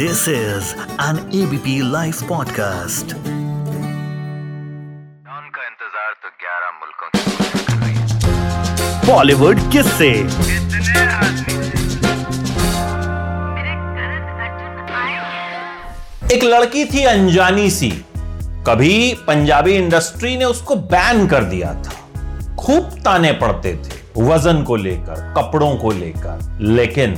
This is an ABP Life podcast. उनका इंतज़ार तो 11 मुल्कों बॉलीवुड किस से एक लड़की थी अनजानी सी। कभी पंजाबी इंडस्ट्री ने उसको बैन कर दिया था। खूब ताने पड़ते थे वज़न को लेकर कपड़ों को लेकर। लेकिन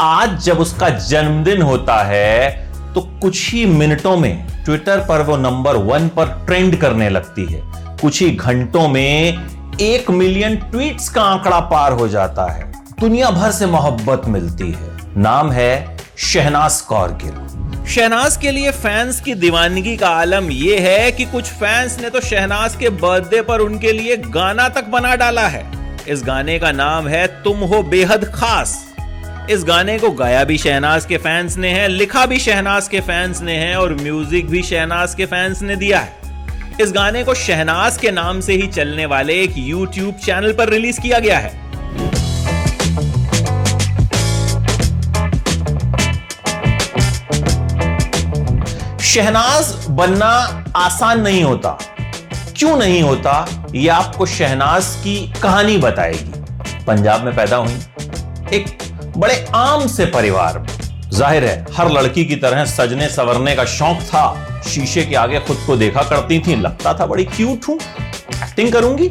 आज जब उसका जन्मदिन होता है तो कुछ ही मिनटों में ट्विटर पर वो नंबर वन पर ट्रेंड करने लगती है। कुछ ही घंटों में एक मिलियन ट्वीट्स का आंकड़ा पार हो जाता है। दुनिया भर से मोहब्बत मिलती है। नाम है शहनाज कौर गिल। शहनाज के लिए फैंस की दीवानगी का आलम यह है कि कुछ फैंस ने तो शहनाज के बर्थडे पर उनके लिए गाना तक बना डाला है। इस गाने का नाम है तुम हो बेहद खास। इस गाने को गाया भी शहनाज के फैंस ने है, लिखा भी शहनाज के फैंस ने है और म्यूज़िक भी शहनाज के फैंस ने दिया है। इस गाने को शहनाज के नाम से ही चलने वाले एक यूट्यूब चैनल पर रिलीज़ किया गया है। शहनाज बनना आसान नहीं होता। क्यों नहीं होता? यह आपको शहनाज की कहानी बताएगी। पंजाब में पैदा हुई। एक बड़े आम से परिवार। में ज़ाहिर है, हर लड़की की तरह सजने सवरने का शौक था। शीशे के आगे खुद को देखा करती थी, लगता था बड़ी क्यूट हूँ। एक्टिंग करूँगी।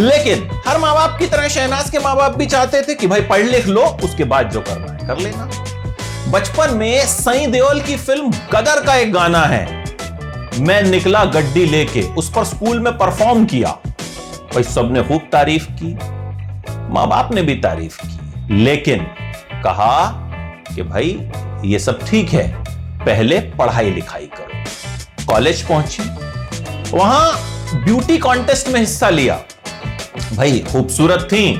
लेकिन हर माँ बाप की तरह शहनाज के माँ बाप भी चाहते थे कि भाई पढ़ लिख लो, उसके बाद जो करना है, कर लेना। बचपन में सई देओल की फ़िल्म गदर का एक गाना है। मैं निकला गड्डी लेके, उस पर स्कूल में परफॉर्म किया। भाई सबने खूब तारीफ़ की। माँ बाप ने भी तारीफ़ की। लेकिन कहा कि भाई, ये सब ठीक है, पहले पढ़ाई लिखाई करो। कॉलेज पहुँची, वहाँ ब्यूटी कॉन्टेस्ट में हिस्सा लिया। भाई, खूबसूरत थी।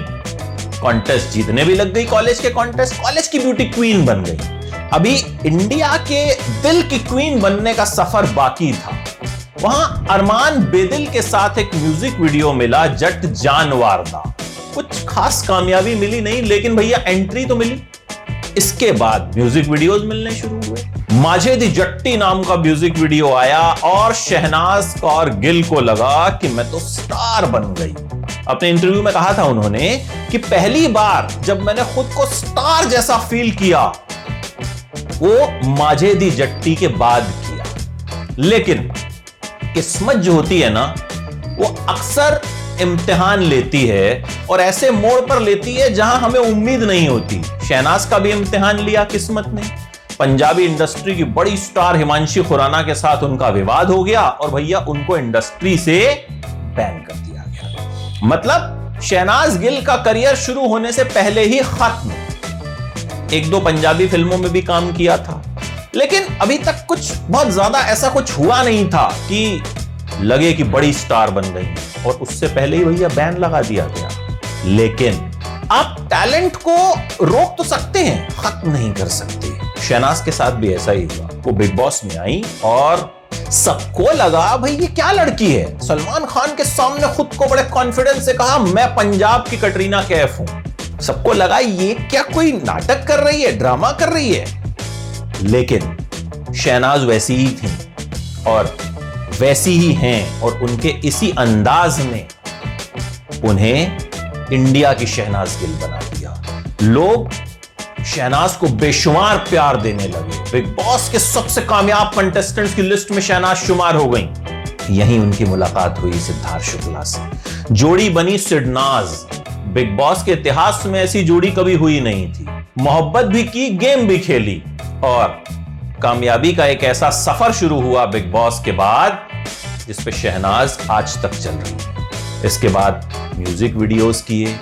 कॉन्टेस्ट जीतने भी लग गई कॉलेज के कॉन्टेस्ट, कॉलेज की ब्यूटी क्वीन बन गई। अभी इंडिया के दिल की क्वीन बनने का सफ़र बाकी था। वहाँ अरमान बेदिल के साथ एक म्यूज़िक वीडियो मिला, जट जानवारदा कुछ खास कामयाबी मिली नहीं, लेकिन भैया एंट्री तो मिली। इसके बाद म्यूज़िक वीडियोस मिलने शुरू हुए। माझे दी जट्टी नाम का म्यूज़िक वीडियो आया और शहनाज कौर गिल को लगा कि मैं तो स्टार बन गई। अपने इंटरव्यू में कहा था उन्होंने कि पहली बार जब मैंने खुद को स्टार जैसा फील किया, वो माझे दी जट्टी के बाद किया। लेकिन किस्मत जो होती है ना, वो अक्सर इम्तिहान लेती है और ऐसे मोड़ पर लेती है जहाँ हमें उम्मीद नहीं होती। शहनाज का भी इम्तिहान लिया, किस्मत ने। पंजाबी इंडस्ट्री की बड़ी स्टार हिमांशी खुराना के साथ उनका विवाद हो गया और भैया उनको इंडस्ट्री से बैन कर दिया गया। मतलब शहनाज गिल का करियर शुरू होने से पहले ही खत्म। एक दो पंजाबी फ़िल्मों में भी काम किया था। लेकिन अभी तक कुछ, बहुत ज़्यादा ऐसा कुछ हुआ नहीं था कि लगे कि बड़ी स्टार बन गई। और उससे पहले ही भैया बैन लगा दिया गया। लेकिन आप टैलेंट को रोक तो सकते हैं, खत्म नहीं कर सकते। शहनाज के साथ भी ऐसा ही हुआ। वो बिग बॉस में आई और सबको लगा, भाई ये क्या लड़की है? सलमान खान के सामने खुद को बड़े कॉन्फिडेंस से कहा, मैं पंजाब की कटरीना कैफ हूँ। सबको लगा, ये क्या कोई नाटक कर रही है, ड्रामा कर रही है? लेकिन शहनाज वैसी ही थी और वैसी ही हैं और उनके इसी अंदाज ने उन्हें इंडिया की शहनाज गिल बना दिया। लोग शहनाज को बेशुमार प्यार देने लगे। बिग बॉस के सबसे कामयाब कंटेस्टेंट्स की लिस्ट में शहनाज शुमार हो गई। यहीं उनकी मुलाकात हुई सिद्धार्थ शुक्ला से। जोड़ी बनी सिडनाज। बिग बॉस के इतिहास में ऐसी जोड़ी कभी हुई नहीं थी। मोहब्बत भी की, गेम भी खेली और कामयाबी का एक ऐसा सफ़र शुरू हुआ बिग बॉस के बाद जिस पे शहनाज आज तक चल रही है। इसके बाद म्यूज़िक वीडियोस किए।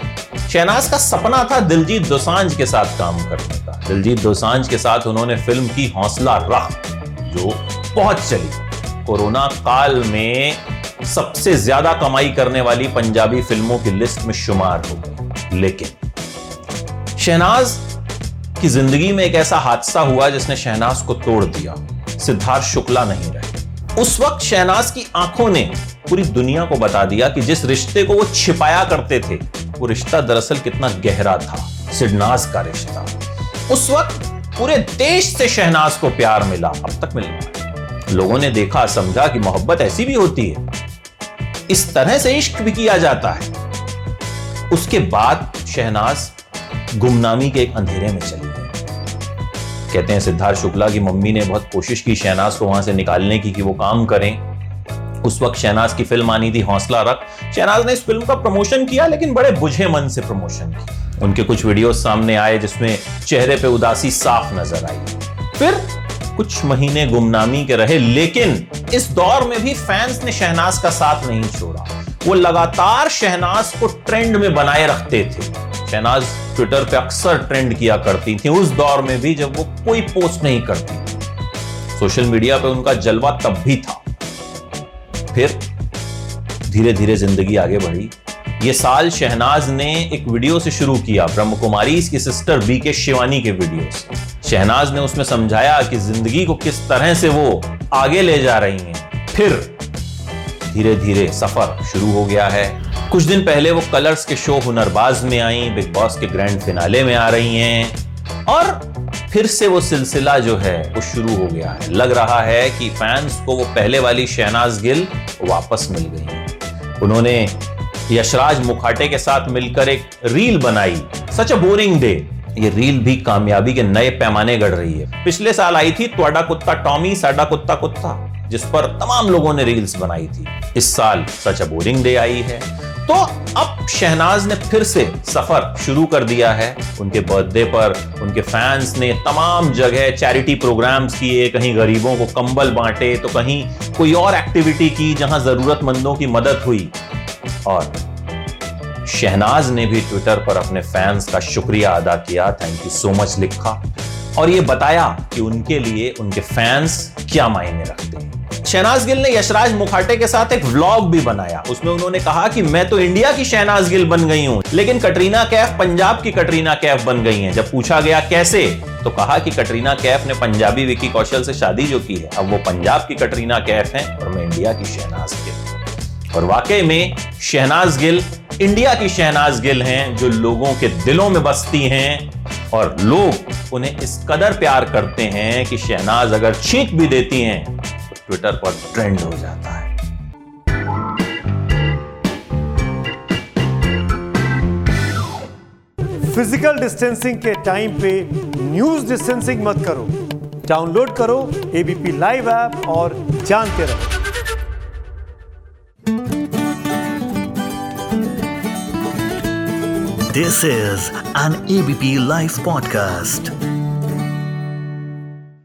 शहनाज का सपना था दिलजीत दोसांझ के साथ काम करने का। दिलजीत दोसांझ के साथ उन्होंने फ़िल्म की हौसला रख, जो बहुत चली। कोरोना काल में सबसे ज़्यादा कमाई करने वाली पंजाबी फ़िल्मों की लिस्ट में शुमार हो लेकिन शहनाज की ज़िंदगी में एक ऐसा हादसा हुआ जिसने शहनाज को तोड़ दिया। सिद्धार्थ शुक्ला नहीं रहे। उस वक्त शहनाज की आँखों ने पूरी दुनिया को बता दिया कि जिस रिश्ते को वो छिपाया करते थे, वो रिश्ता दरअसल कितना गहरा था सिडनाज का रिश्ता। उस वक्त पूरे देश से शहनाज को प्यार मिला। अब तक मिल रहा लोगों ने देखा, समझा कि मोहब्बत ऐसी भी होती है। इस तरह से इश्क भी किया जाता है। उसके बाद शहनाज गुमनामी के एक अंधेरे में चली कहते हैं, सिद्धार्थ शुक्ला की मम्मी ने बहुत कोशिश की शहनाज को वहाँ से निकालने की कि वो काम करें। उस वक्त शहनाज की फ़िल्म आनी थी, हौसला रख। शहनाज ने इस फ़िल्म का प्रमोशन किया, लेकिन बड़े बुझे मन से प्रमोशन किया उनके कुछ वीडियो सामने आए, जिसमें चेहरे पे उदासी साफ़ नज़र आई। फिर कुछ महीने गुमनामी के रहे, लेकिन इस दौर में भी फैंस ने शहनाज का साथ नहीं छोड़ा। वो लगातार शहनाज को ट्रेंड में बनाए रखते थे। शहनाज ट्विटर पे अक्सर ट्रेंड किया करती थी। उस दौर में भी जब वो कोई पोस्ट नहीं करती सोशल मीडिया पे उनका जलवा तब भी था। फिर धीरे धीरे ज़िंदगी आगे बढ़ी। ये साल शहनाज ने एक वीडियो से शुरू किया ब्रह्म कुमारी इसकी सिस्टर बी के शिवानी के वीडियो शहनाज ने उसमें समझाया कि ज़िंदगी को किस तरह से वो आगे ले जा रही हैं। फिर धीरे धीरे सफ़र शुरू हो गया है। कुछ दिन पहले वो कलर्स के शो हुनरबाज में आई, बिग बॉस के ग्रैंड फिनाले में आ रही हैं। और फिर से वो सिलसिला जो है, वो शुरू हो गया है। लग रहा है कि फैंस को वो पहले वाली शहनाज गिल वापस मिल गई उन्होंने यशराज मुखाटे के साथ मिलकर एक रील बनाई। Such a boring day. ये रील भी कामयाबी के नए पैमाने गढ़ रही है। पिछले साल आई थी त्वाडा कुत्ता टॉमी, साडा कुत्ता कुत्ता, जिस पर तमाम लोगों ने रील्स बनाई थी। इस साल सच अ बोरिंग डे आई है। तो अब शहनाज ने फिर से सफ़र शुरू कर दिया है। उनके बर्थडे पर, उनके फैंस ने तमाम जगह चैरिटी प्रोग्राम्स किए, कहीं गरीबों को कंबल बांटे तो कहीं कोई और एक्टिविटी की जहाँ जरूरतमंदों की मदद हुई। और शहनाज ने भी ट्विटर पर अपने फैंस का शुक्रिया अदा किया थैंक यू सो मच लिखा। और ये बताया कि उनके लिए उनके फैंस क्या मायने रखते हैं। शहनाज गिल ने यशराज मुखाटे के साथ एक व्लॉग भी बनाया। उसमें उन्होंने कहा कि मैं तो इंडिया की शहनाज गिल बन गई हूँ, लेकिन कटरीना कैफ पंजाब की कटरीना कैफ बन गई हैं। जब पूछा गया कैसे तो कहा कि कटरीना कैफ ने पंजाबी विकी कौशल से शादी जो की है, अब वो पंजाब की कटरीना कैफ है और मैं इंडिया की शहनाज गिल और वाकई में, शहनाज गिल इंडिया की शहनाज गिल हैं जो लोगों के दिलों में बसती हैं और लोग उन्हें इस कदर प्यार करते हैं कि शहनाज अगर छींक भी देती हैं ट्विटर पर ट्रेंड हो जाता है। फ़िज़िकल डिस्टेंसिंग के टाइम पे न्यूज़ डिस्टेंसिंग मत करो। डाउनलोड करो एबीपी लाइव ऐप और जानते रहो। This is an ABP live podcast.